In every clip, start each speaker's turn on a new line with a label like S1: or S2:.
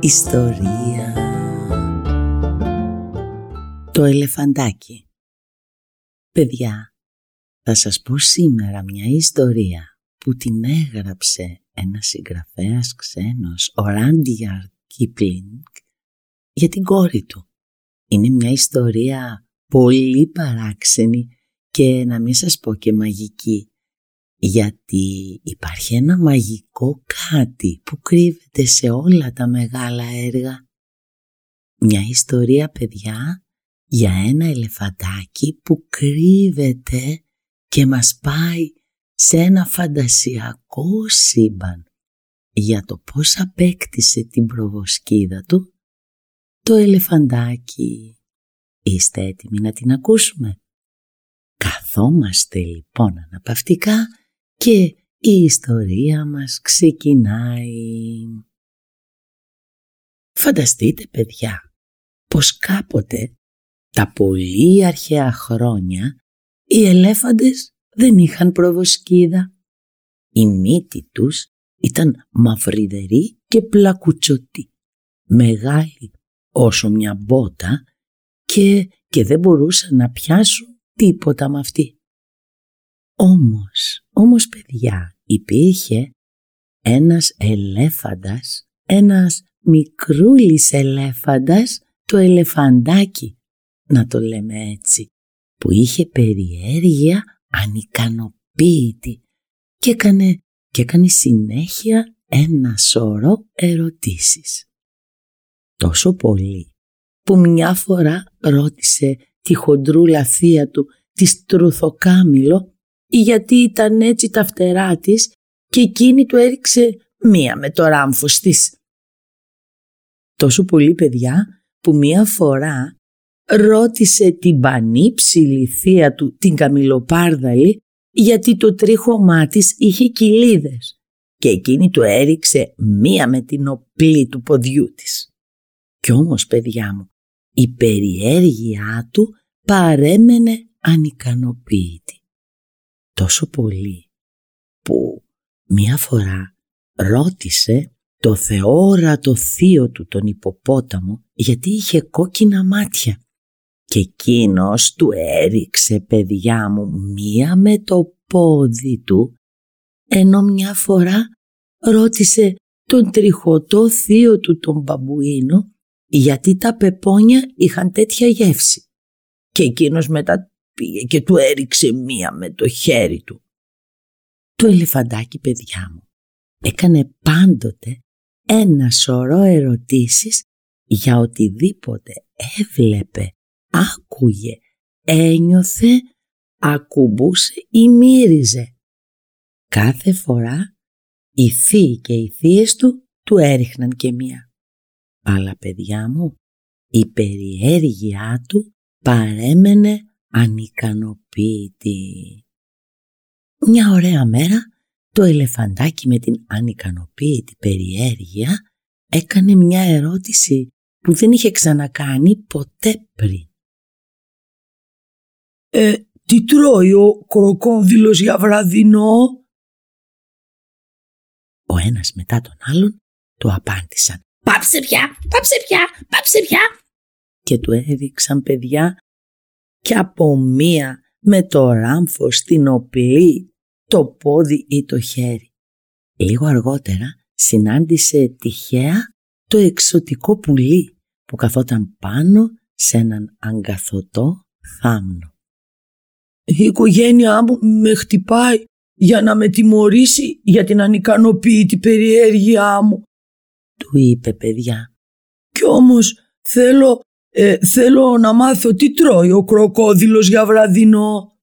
S1: ιστορία». Το ελεφαντάκι Παιδιά, θα σας πω σήμερα μια ιστορία που την έγραψε ένα συγγραφέας ξένος, ο Ράντιαρ Κίπλινγκ, για την κόρη του. Είναι μια ιστορία πολύ παράξενη και να μην σας πω και μαγική, γιατί υπάρχει ένα μαγικό κάτι που κρύβεται σε όλα τα μεγάλα έργα. Μια ιστορία, παιδιά, για ένα ελεφαντάκι που κρύβεται και μας πάει σε ένα φαντασιακό σύμπαν για το πώς απέκτησε την προβοσκίδα του το ελεφαντάκι. Είστε έτοιμοι να την ακούσουμε; Καθόμαστε λοιπόν αναπαυτικά και η ιστορία μας ξεκινάει. Φανταστείτε παιδιά πως κάποτε τα πολύ αρχαία χρόνια οι ελέφαντες δεν είχαν προβοσκίδα. Η μύτη τους ήταν μαυριδερή και πλακουτσωτή, μεγάλη όσο μια μπότα και, και δεν μπορούσαν να πιάσουν τίποτα με αυτή. Όμως, όμως παιδιά, υπήρχε ένας ελέφαντας, ένας μικρούλης ελέφαντας, το ελεφαντάκι, να το λέμε έτσι, που είχε περιέργεια ανικανοποίητη και έκανε, και έκανε συνέχεια ένα σωρό ερωτήσεις. Τόσο πολύ που μια φορά ρώτησε τη χοντρούλα θεία του τη Στρουθοκάμιλο γιατί ήταν έτσι τα φτερά της και εκείνη του έριξε μία με το ράμφος της. Τόσο πολύ παιδιά που μία φορά ρώτησε την πανύψηλη θεία του την Καμιλοπάρδαλη γιατί το τρίχωμά της είχε κοιλίδες και εκείνη του έριξε μία με την οπλή του ποδιού της. Κι όμως παιδιά μου η περιέργειά του παρέμενε ανικανοποίητη. Τόσο πολύ που μία φορά ρώτησε το θεόρατο θείο του τον υποπόταμο γιατί είχε κόκκινα μάτια. Και εκείνος του έριξε παιδιά μου μία με το πόδι του ενώ μια φορά ρώτησε τον τριχωτό θείο του τον μπαμπουίνο γιατί τα πεπόνια είχαν τέτοια γεύση. Και εκείνος μετά πήγε και του έριξε μία με το χέρι του. Το ελεφαντάκι παιδιά μου έκανε πάντοτε ένα σωρό ερωτήσεις για οτιδήποτε έβλεπε άκουγε, ένιωθε, ακουμπούσε ή μύριζε. Κάθε φορά οι θείοι και οι θείες του του έριχναν και μία. Αλλά παιδιά μου, η περιέργειά του παρέμενε ανικανοποίητη. Μια ωραία μέρα το ελεφαντάκι με την ανικανοποίητη περιέργεια έκανε μια ερώτηση που δεν είχε ξανακάνει ποτέ πριν.
S2: «Ε, τι τρώει ο κροκόδιλος για βραδινό»
S1: Ο ένας μετά τον άλλον του απάντησαν
S3: «Πάψε πια, πάψε πια, πάψε πια»
S1: και του έδειξαν παιδιά και από μία με το ράμφο στην οπλή, το πόδι ή το χέρι. Λίγο αργότερα συνάντησε τυχαία το εξωτικό πουλί που καθόταν πάνω σε έναν αγκαθωτό θάμνο.
S2: Η οικογένειά μου με χτυπάει για να με τιμωρήσει για την ανικανοποίητη περιέργειά μου,
S1: του είπε παιδιά.
S2: Κι όμως θέλω, ε, θέλω να μάθω τι τρώει ο κροκόδιλος για βραδινό.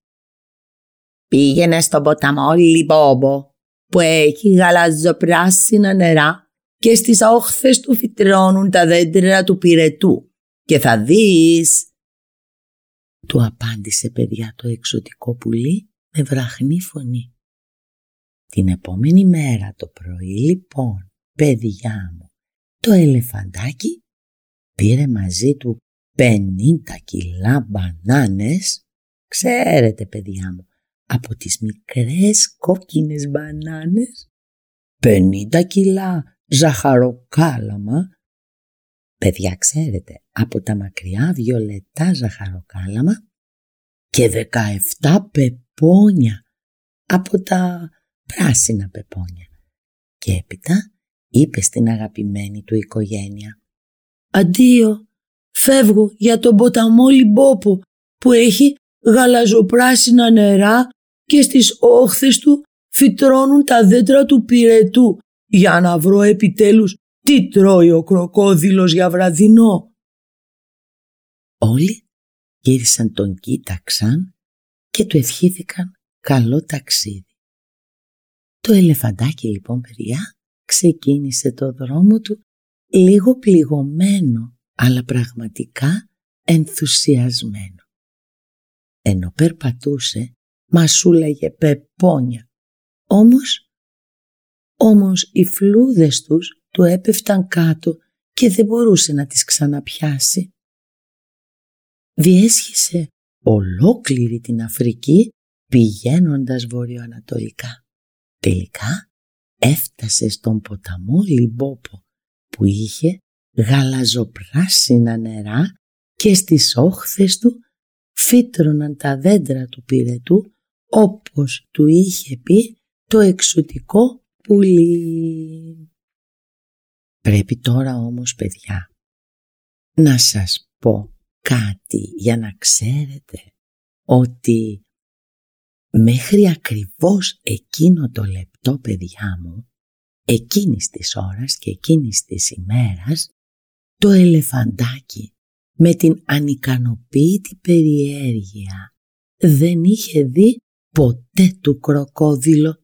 S3: Πήγαινε στον ποταμό Λιμπόμπο που έχει γαλαζοπράσινα νερά
S2: και στις όχθες του φυτρώνουν τα δέντρα του πυρετού και θα δεις
S1: του απάντησε παιδιά το εξωτικό πουλί με βραχνή φωνή. Την επόμενη μέρα το πρωί λοιπόν, παιδιά μου, το ελεφαντάκι πήρε μαζί του πενήντα κιλά μπανάνες, ξέρετε παιδιά μου, από τις μικρές κόκκινες μπανάνες, πενήντα κιλά ζαχαροκάλαμα, παιδιά ξέρετε, από τα μακριά βιολετά ζαχαροκάλαμα και 17 πεπόνια από τα πράσινα πεπόνια. Και έπειτα είπε στην αγαπημένη του οικογένεια
S2: «Αντίο, φεύγω για τον ποταμό Λιμπόπο που έχει γαλαζοπράσινα νερά και στις όχθες του φυτρώνουν τα δέντρα του πυρετού για να βρω επιτέλους τι τρώει ο κροκόδιλος για βραδινό.
S1: Όλοι γύρισαν τον κοίταξαν και του ευχήθηκαν καλό ταξίδι. Το ελεφαντάκι λοιπόν παιδιά ξεκίνησε το δρόμο του λίγο πληγωμένο αλλά πραγματικά ενθουσιασμένο. Ενώ περπατούσε μασούλαγε πεπόνια. Όμως, όμως οι φλούδες τους του έπεφταν κάτω και δεν μπορούσε να τις ξαναπιάσει. Διέσχισε ολόκληρη την Αφρική πηγαίνοντας βορειοανατολικά. Τελικά έφτασε στον ποταμό Λιμπόπο που είχε γαλαζοπράσινα νερά και στις όχθες του φύτρωναν τα δέντρα του πυρετού όπως του είχε πει το εξωτικό πουλί. Πρέπει τώρα όμως παιδιά να σας πω κάτι για να ξέρετε ότι μέχρι ακριβώς εκείνο το λεπτό παιδιά μου εκείνης της ώρας και εκείνης της ημέρας το ελεφαντάκι με την ανικανοποίητη περιέργεια δεν είχε δει ποτέ του κροκόδιλο.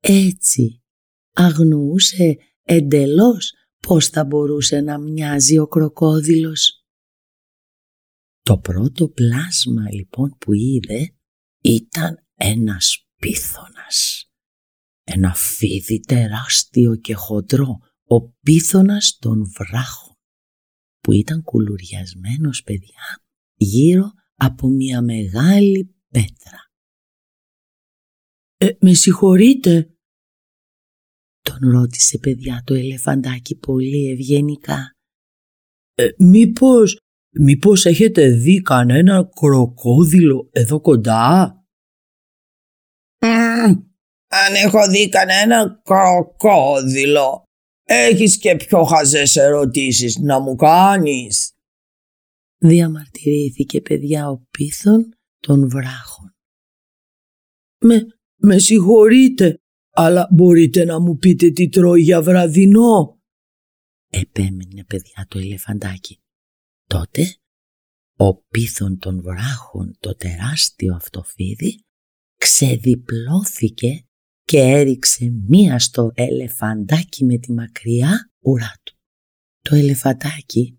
S1: Έτσι αγνοούσε εντελώς πώς θα μπορούσε να μοιάζει ο κροκόδιλος. Το πρώτο πλάσμα λοιπόν που είδε ήταν ένας πίθωνας. Ένα φίδι τεράστιο και χοντρό, ο πίθωνας των βράχων, που ήταν κουλουριασμένος παιδιά γύρω από μια μεγάλη πέτρα.
S2: «Ε, με συγχωρείτε»,
S1: τον ρώτησε παιδιά το ελεφαντάκι πολύ ευγενικά.
S2: «Ε, μήπως, μήπως έχετε δει κανένα κροκόδιλο εδώ κοντά»
S4: αν έχω δει κανένα κροκόδιλο, έχεις και πιο χαζές ερωτήσεις να μου κάνεις;
S1: Διαμαρτυρήθηκε παιδιά ο πίθων των βράχων.
S2: Με, με συγχωρείτε, αλλά μπορείτε να μου πείτε τι τρώει για βραδινό;
S1: Επέμενε παιδιά το ελεφαντάκι. Τότε ο πίθων των βράχων το τεράστιο αυτό φίδι ξεδιπλώθηκε και έριξε μία στο ελεφαντάκι με τη μακριά ουρά του. Το ελεφαντάκι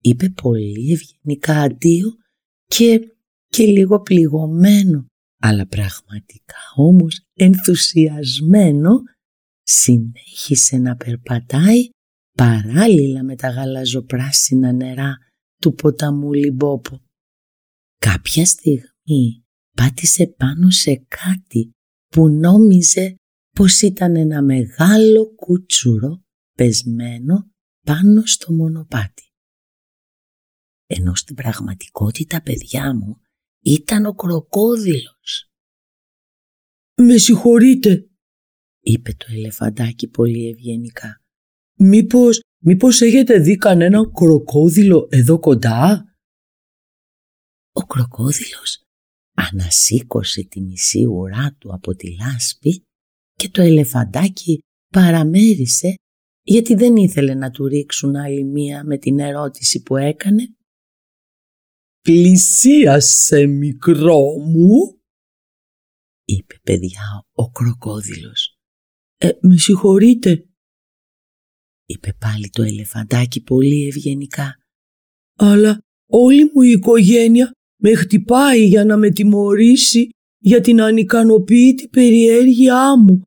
S1: είπε πολύ ευγενικά αντίο και, και λίγο πληγωμένο, αλλά πραγματικά όμως ενθουσιασμένο, συνέχισε να περπατάει παράλληλα με τα γαλαζοπράσινα νερά του ποταμού Λιμπόπο. Κάποια στιγμή πάτησε πάνω σε κάτι που νόμιζε πως ήταν ένα μεγάλο κούτσουρο πεσμένο πάνω στο μονοπάτι. Ενώ στην πραγματικότητα, παιδιά μου, ήταν ο κροκόδιλος.
S2: «Με συγχωρείτε»,
S1: είπε το ελεφαντάκι πολύ ευγενικά.
S2: «Μήπως, μήπως έχετε δει κανένα κροκόδιλο εδώ κοντά»
S1: Ο κροκόδιλος ανασήκωσε τη μισή ουρά του από τη λάσπη και το ελεφαντάκι παραμέρισε γιατί δεν ήθελε να του ρίξουν άλλη μία με την ερώτηση που έκανε.
S2: «Πλησίασε μικρό μου»,
S1: είπε παιδιά ο κροκόδιλος.
S2: «Ε, με συγχωρείτε»,
S1: είπε πάλι το ελεφαντάκι πολύ ευγενικά.
S2: Αλλά όλη μου η οικογένεια με χτυπάει για να με τιμωρήσει για την ανικανοποίητη περιέργειά μου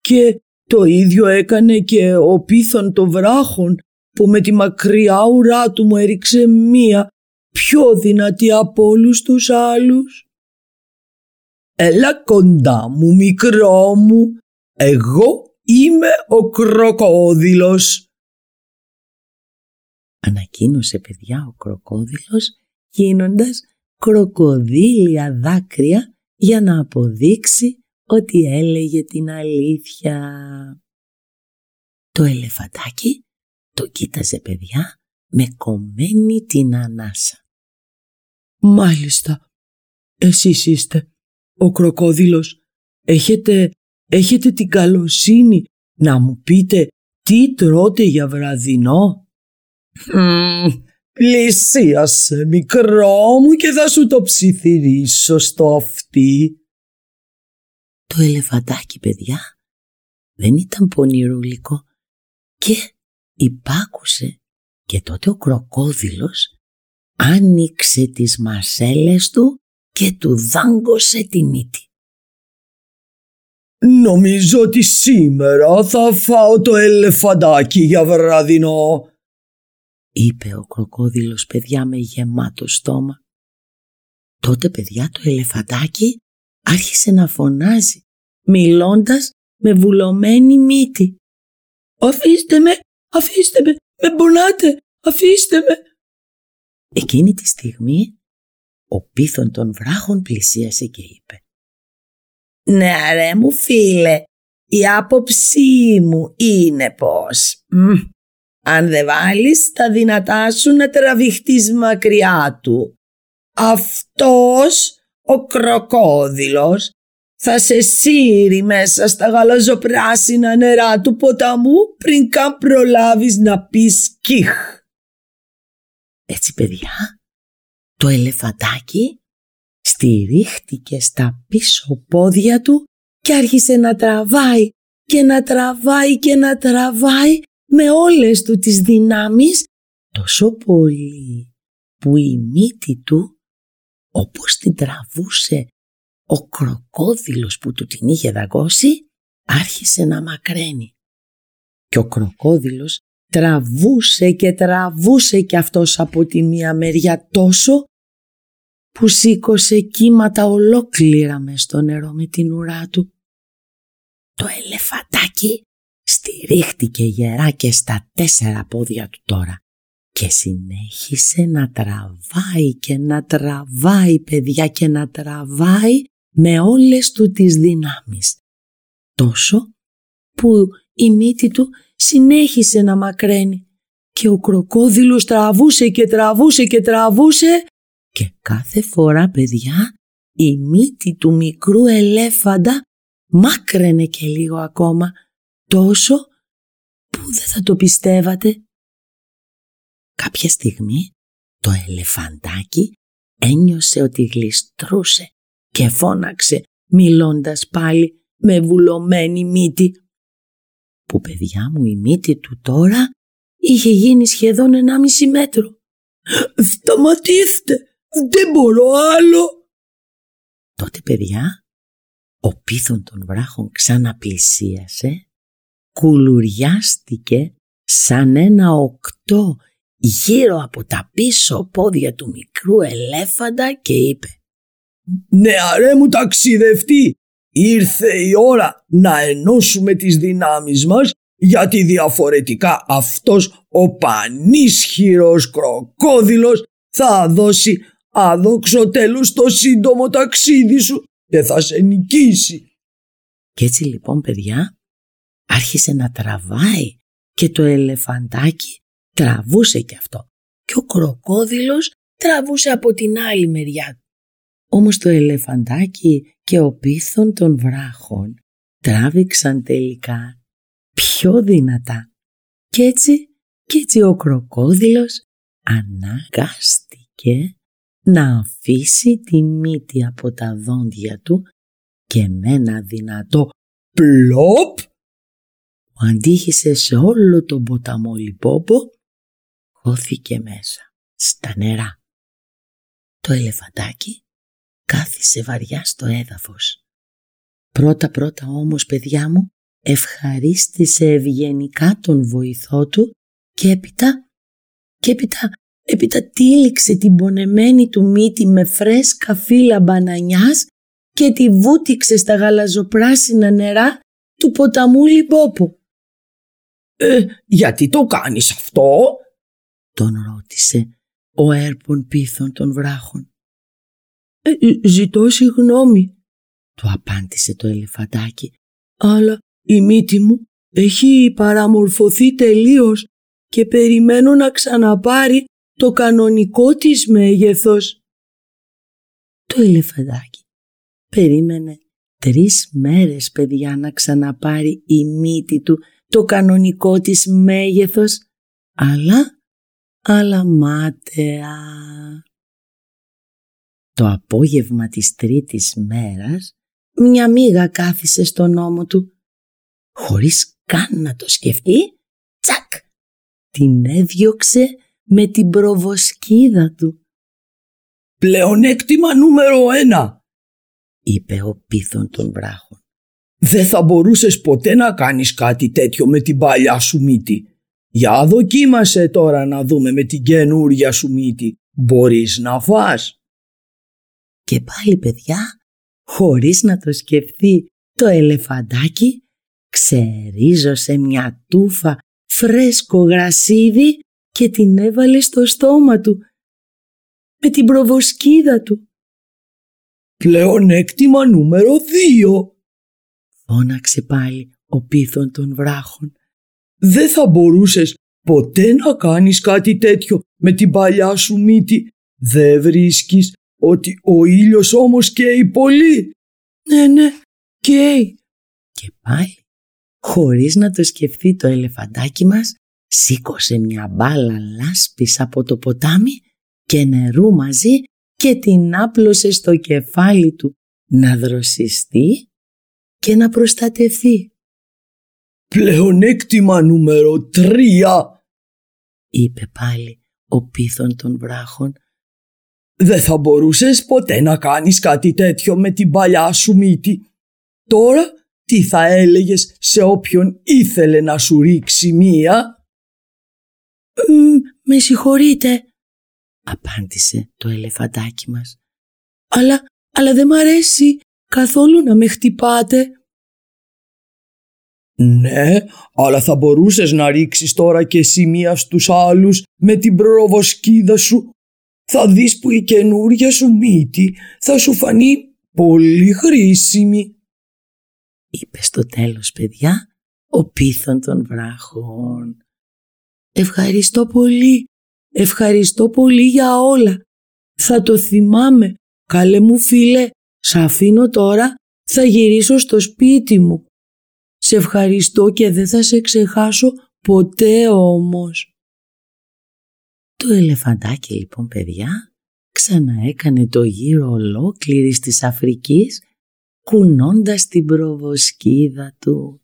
S2: και το ίδιο έκανε και ο πίθον των βράχων που με τη μακριά ουρά του μου έριξε μία πιο δυνατή από όλους τους άλλους. Έλα κοντά μου μικρό μου, εγώ είμαι ο κροκόδιλος.
S1: Ανακοίνωσε παιδιά ο κροκόδιλος γίνοντας κροκοδίλια δάκρυα για να αποδείξει ότι έλεγε την αλήθεια. Το ελεφαντάκι το κοίταζε παιδιά με κομμένη την ανάσα.
S2: Μάλιστα, εσείς είστε ο κροκόδιλος. Έχετε, έχετε την καλοσύνη να μου πείτε τι τρώτε για βραδινό;
S4: Πλησίασε μικρό μου και θα σου το ψιθυρίσω στο αυτί.
S1: Το ελεφαντάκι παιδιά δεν ήταν πονηρούλικο και υπάκουσε και τότε ο κροκόδιλος άνοιξε τις μασέλες του και του δάγκωσε τη μύτη.
S4: Νομίζω ότι σήμερα θα φάω το ελεφαντάκι για βραδινό,
S1: είπε ο κροκόδιλος παιδιά με γεμάτο στόμα. Τότε παιδιά το ελεφαντάκι άρχισε να φωνάζει, μιλώντας με βουλωμένη μύτη.
S2: «Αφήστε με, αφήστε με, με πονάτε, αφήστε με».
S1: Εκείνη τη στιγμή ο πίθον των βράχων πλησίασε και είπε
S3: «Ναι αρέ μου φίλε, η άποψή μου είναι πως αν δεν βάλεις τα δυνατά σου να τραβηχτείς μακριά του, αυτός ο κροκόδιλος θα σε σύρει μέσα στα γαλαζοπράσινα νερά του ποταμού πριν καν προλάβεις να πεις κιχ.
S1: Έτσι παιδιά, το ελεφαντάκι στηρίχτηκε στα πίσω πόδια του και άρχισε να τραβάει και να τραβάει και να τραβάει με όλες του τις δυνάμεις τόσο πολύ που η μύτη του όπως την τραβούσε ο κροκόδιλος που του την είχε δαγκώσει άρχισε να μακραίνει. Και ο κροκόδιλος τραβούσε και τραβούσε κι αυτός από τη μία μεριά τόσο που σήκωσε κύματα ολόκληρα μες στο νερό με την ουρά του. Το ελεφαντάκι στηρίχτηκε γερά και στα τέσσερα πόδια του τώρα και συνέχισε να τραβάει και να τραβάει παιδιά και να τραβάει με όλες του τις δυνάμεις. Τόσο που η μύτη του συνέχισε να μακραίνει και ο κροκόδιλος τραβούσε και τραβούσε και τραβούσε και κάθε φορά παιδιά η μύτη του μικρού ελέφαντα μάκραινε και λίγο ακόμα τόσο που δεν θα το πιστεύατε. Κάποια στιγμή το ελεφαντάκι ένιωσε ότι γλιστρούσε και φώναξε μιλώντας πάλι με βουλωμένη μύτη. Που παιδιά μου η μύτη του τώρα είχε γίνει σχεδόν ενάμιση μέτρο.
S2: «Σταματήστε! Δεν μπορώ άλλο!»
S1: Τότε παιδιά ο πίθον των βράχων ξαναπλησίασε, κουλουριάστηκε σαν ένα οκτώ γύρω από τα πίσω πόδια του μικρού ελέφαντα και είπε
S4: «Νεαρέ μου ταξιδευτή, ήρθε η ώρα να ενώσουμε τις δυνάμεις μας γιατί διαφορετικά αυτός ο πανίσχυρος κροκόδιλος θα δώσει άδοξο τέλος στο σύντομο ταξίδι σου και θα σε νικήσει».
S1: Κι έτσι λοιπόν παιδιά άρχισε να τραβάει και το ελεφαντάκι τραβούσε κι αυτό και ο κροκόδιλος τραβούσε από την άλλη μεριά. Όμως το ελεφαντάκι και ο πίθον των βράχων τράβηξαν τελικά πιο δυνατά. Κι έτσι, κι έτσι ο κροκόδιλος αναγκάστηκε να αφήσει τη μύτη από τα δόντια του και με ένα δυνατό
S4: πλόπ
S1: που αντίχησε σε όλο τον ποταμό Λιπόπο, χώθηκε μέσα, στα νερά. Το ελεφαντάκι κάθισε βαριά στο έδαφος. Πρώτα-πρώτα όμως, παιδιά μου, ευχαρίστησε ευγενικά τον βοηθό του και έπειτα, και έπειτα, έπειτα τύλιξε την πονεμένη του μύτη με φρέσκα φύλλα μπανανιάς και τη βούτυξε στα γαλαζοπράσινα νερά του ποταμού Λιμπόπου.
S4: «Ε, γιατί το κάνεις αυτό»
S1: τον ρώτησε ο έρπον πίθων των βράχων.
S2: «Ε, ε ζητώ συγγνώμη»
S1: του απάντησε το ελεφαντάκι.
S2: «Αλλά η μύτη μου έχει παραμορφωθεί τελείως και περιμένω να ξαναπάρει το κανονικό της μέγεθος».
S1: Το ελεφαντάκι περίμενε τρεις μέρες παιδιά να ξαναπάρει η μύτη του το κανονικό της μέγεθος, αλλά, αλλά μάταια. Το απόγευμα της τρίτης μέρας, μια μίγα κάθισε στον ώμο του. Χωρίς καν να το σκεφτεί, τσακ, την έδιωξε με την προβοσκίδα του.
S4: «Πλεονέκτημα νούμερο ένα»,
S1: είπε ο πίθον των βράχων.
S4: Δεν θα μπορούσες ποτέ να κάνεις κάτι τέτοιο με την παλιά σου μύτη. Για δοκίμασε τώρα να δούμε με την καινούρια σου μύτη. Μπορείς να φας.
S1: Και πάλι παιδιά, χωρίς να το σκεφτεί το ελεφαντάκι, ξερίζωσε μια τούφα φρέσκο γρασίδι και την έβαλε στο στόμα του με την προβοσκίδα του.
S4: Πλεονέκτημα νούμερο δύο
S1: φώναξε πάλι ο πίθον των βράχων.
S4: Δεν θα μπορούσες ποτέ να κάνεις κάτι τέτοιο με την παλιά σου μύτη. Δεν βρίσκεις ότι ο ήλιος όμως καίει πολύ.
S2: Ναι, ναι, καίει.
S1: Και πάλι, χωρίς να το σκεφτεί το ελεφαντάκι μας, σήκωσε μια μπάλα λάσπης από το ποτάμι και νερού μαζί και την άπλωσε στο κεφάλι του να δροσιστεί και να προστατευθεί.
S4: «Πλεονέκτημα νούμερο τρία»,
S1: είπε πάλι ο πίθον των βράχων.
S4: «Δεν θα μπορούσες ποτέ να κάνεις κάτι τέτοιο με την παλιά σου μύτη. Τώρα τι θα έλεγες σε όποιον ήθελε να σου ρίξει μία»
S2: «Με συγχωρείτε»,
S1: απάντησε το ελεφαντάκι μας.
S2: «Αλλά, αλλά δεν μ' αρέσει καθόλου να με χτυπάτε.
S4: Ναι, αλλά θα μπορούσες να ρίξεις τώρα και εσύ μία στους άλλους με την προβοσκίδα σου. Θα δεις που η καινούρια σου μύτη θα σου φανεί πολύ χρήσιμη.
S1: Είπε στο τέλος παιδιά ο πίθον των βράχων.
S2: Ευχαριστώ πολύ, ευχαριστώ πολύ για όλα. Θα το θυμάμαι, καλέ μου φίλε, Σ' αφήνω τώρα, θα γυρίσω στο σπίτι μου. Σε ευχαριστώ και δεν θα σε ξεχάσω ποτέ όμως.
S1: Το ελεφαντάκι λοιπόν παιδιά ξαναέκανε το γύρο ολόκληρης της Αφρικής κουνώντας την προβοσκίδα του.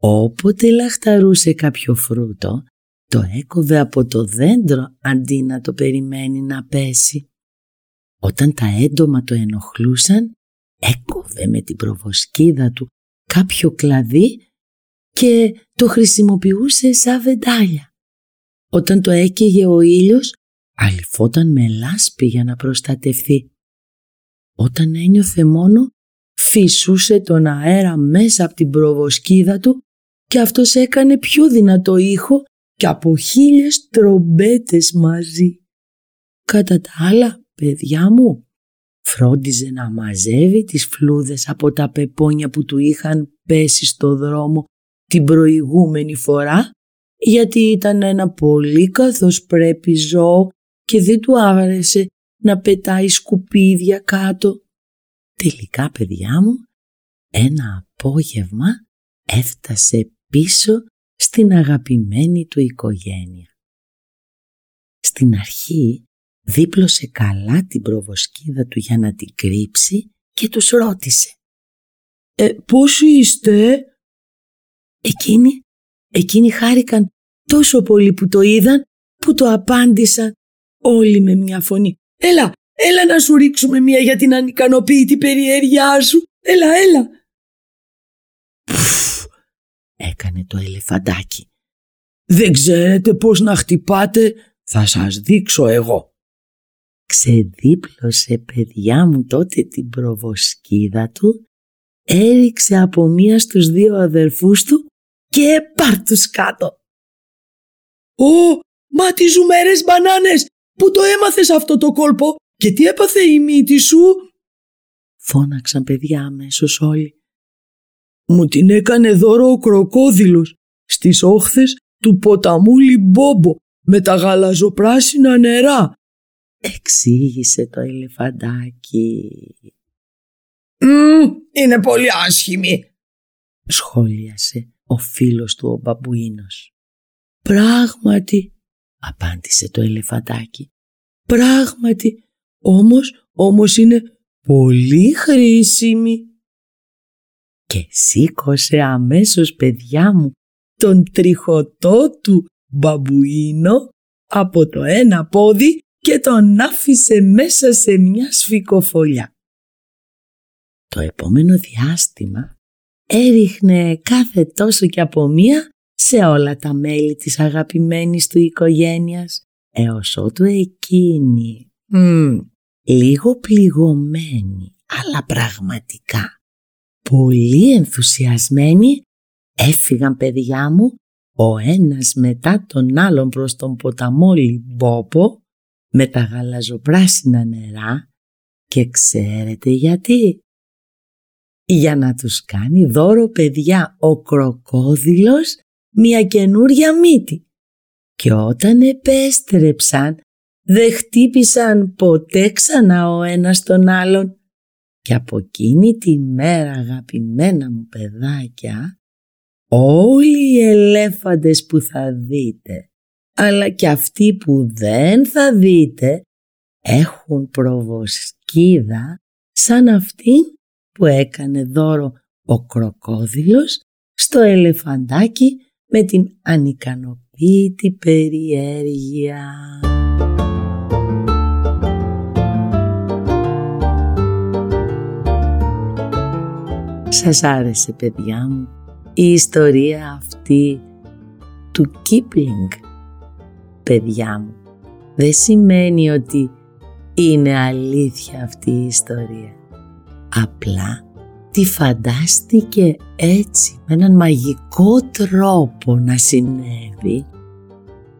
S1: Όποτε λαχταρούσε κάποιο φρούτο, το έκοβε από το δέντρο αντί να το περιμένει να πέσει. Όταν τα έντομα το ενοχλούσαν, έκοβε με την προβοσκίδα του κάποιο κλαδί και το χρησιμοποιούσε σαν βεντάλια. Όταν το έκαιγε ο ήλιος, αλυφόταν με λάσπη για να προστατευθεί. Όταν ένιωθε μόνο, φυσούσε τον αέρα μέσα από την προβοσκίδα του και αυτός έκανε πιο δυνατό ήχο και από χίλιες τρομπέτες μαζί. Κατά τα άλλα, παιδιά μου, φρόντιζε να μαζεύει τις φλούδες από τα πεπόνια που του είχαν πέσει στο δρόμο την προηγούμενη φορά γιατί ήταν ένα πολύ καθώς πρέπει ζώο και δεν του άρεσε να πετάει σκουπίδια κάτω. Τελικά παιδιά μου ένα απόγευμα έφτασε πίσω στην αγαπημένη του οικογένεια. Στην αρχή δίπλωσε καλά την προβοσκίδα του για να την κρύψει και τους ρώτησε.
S2: «Ε, πώς είστε» Εκείνοι, εκείνοι χάρηκαν τόσο πολύ που το είδαν που το απάντησαν όλοι με μια φωνή. Έλα, έλα να σου ρίξουμε μια για την ανικανοποίητη περιέργειά σου. Έλα, έλα.
S1: Πφ, έκανε το ελεφαντάκι.
S4: Δεν ξέρετε πώς να χτυπάτε, θα σας δείξω εγώ.
S1: Ξεδίπλωσε παιδιά μου τότε την προβοσκίδα του, έριξε από μία στους δύο αδερφούς του και πάρ' τους κάτω.
S4: «Ω, μα τις ζουμέρες μπανάνες, πού το έμαθες αυτό το κόλπο και τι έπαθε η μύτη σου»
S1: φώναξαν παιδιά αμέσως όλοι.
S4: «Μου την έκανε δώρο ο κροκόδιλος στις όχθες του ποταμού Λιμπόμπο με τα γαλαζοπράσινα νερά.
S1: Εξήγησε το ελεφαντάκι.
S4: είναι πολύ άσχημη,
S1: σχόλιασε ο φίλος του ο μπαμπουίνος.
S2: Πράγματι,
S1: απάντησε το ελεφαντάκι.
S2: Πράγματι, όμως, όμως είναι πολύ χρήσιμη.
S1: Και σήκωσε αμέσως παιδιά μου τον τριχωτό του μπαμπουίνο από το ένα πόδι και τον άφησε μέσα σε μια σφικοφολιά. Το επόμενο διάστημα έριχνε κάθε τόσο και από μία σε όλα τα μέλη της αγαπημένης του οικογένειας έως ότου εκείνη, μ, λίγο πληγωμένη, αλλά πραγματικά πολύ ενθουσιασμένη, έφυγαν παιδιά μου ο ένας μετά τον άλλον προς τον ποταμό Λιμπόπο με τα γαλαζοπράσινα νερά και ξέρετε γιατί. Για να τους κάνει δώρο παιδιά ο κροκόδιλος μια καινούρια μύτη. Και όταν επέστρεψαν δεν χτύπησαν ποτέ ξανά ο ένας τον άλλον. Και από εκείνη τη μέρα αγαπημένα μου παιδάκια όλοι οι ελέφαντες που θα δείτε αλλά και αυτοί που δεν θα δείτε έχουν προβοσκίδα σαν αυτήν που έκανε δώρο ο κροκόδιλος στο ελεφαντάκι με την ανικανοποίητη περιέργεια. Σας άρεσε παιδιά μου η ιστορία αυτή του Κίπλινγκ. Παιδιά μου, δεν σημαίνει ότι είναι αλήθεια αυτή η ιστορία. Απλά τη φαντάστηκε έτσι με έναν μαγικό τρόπο να συνέβη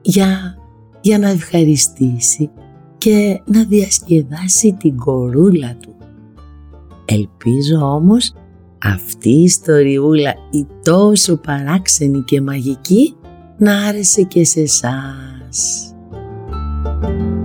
S1: για, για να ευχαριστήσει και να διασκεδάσει την κορούλα του. Ελπίζω όμως αυτή η ιστοριούλα η τόσο παράξενη και μαγική να άρεσε και σε εσάς. Christmas.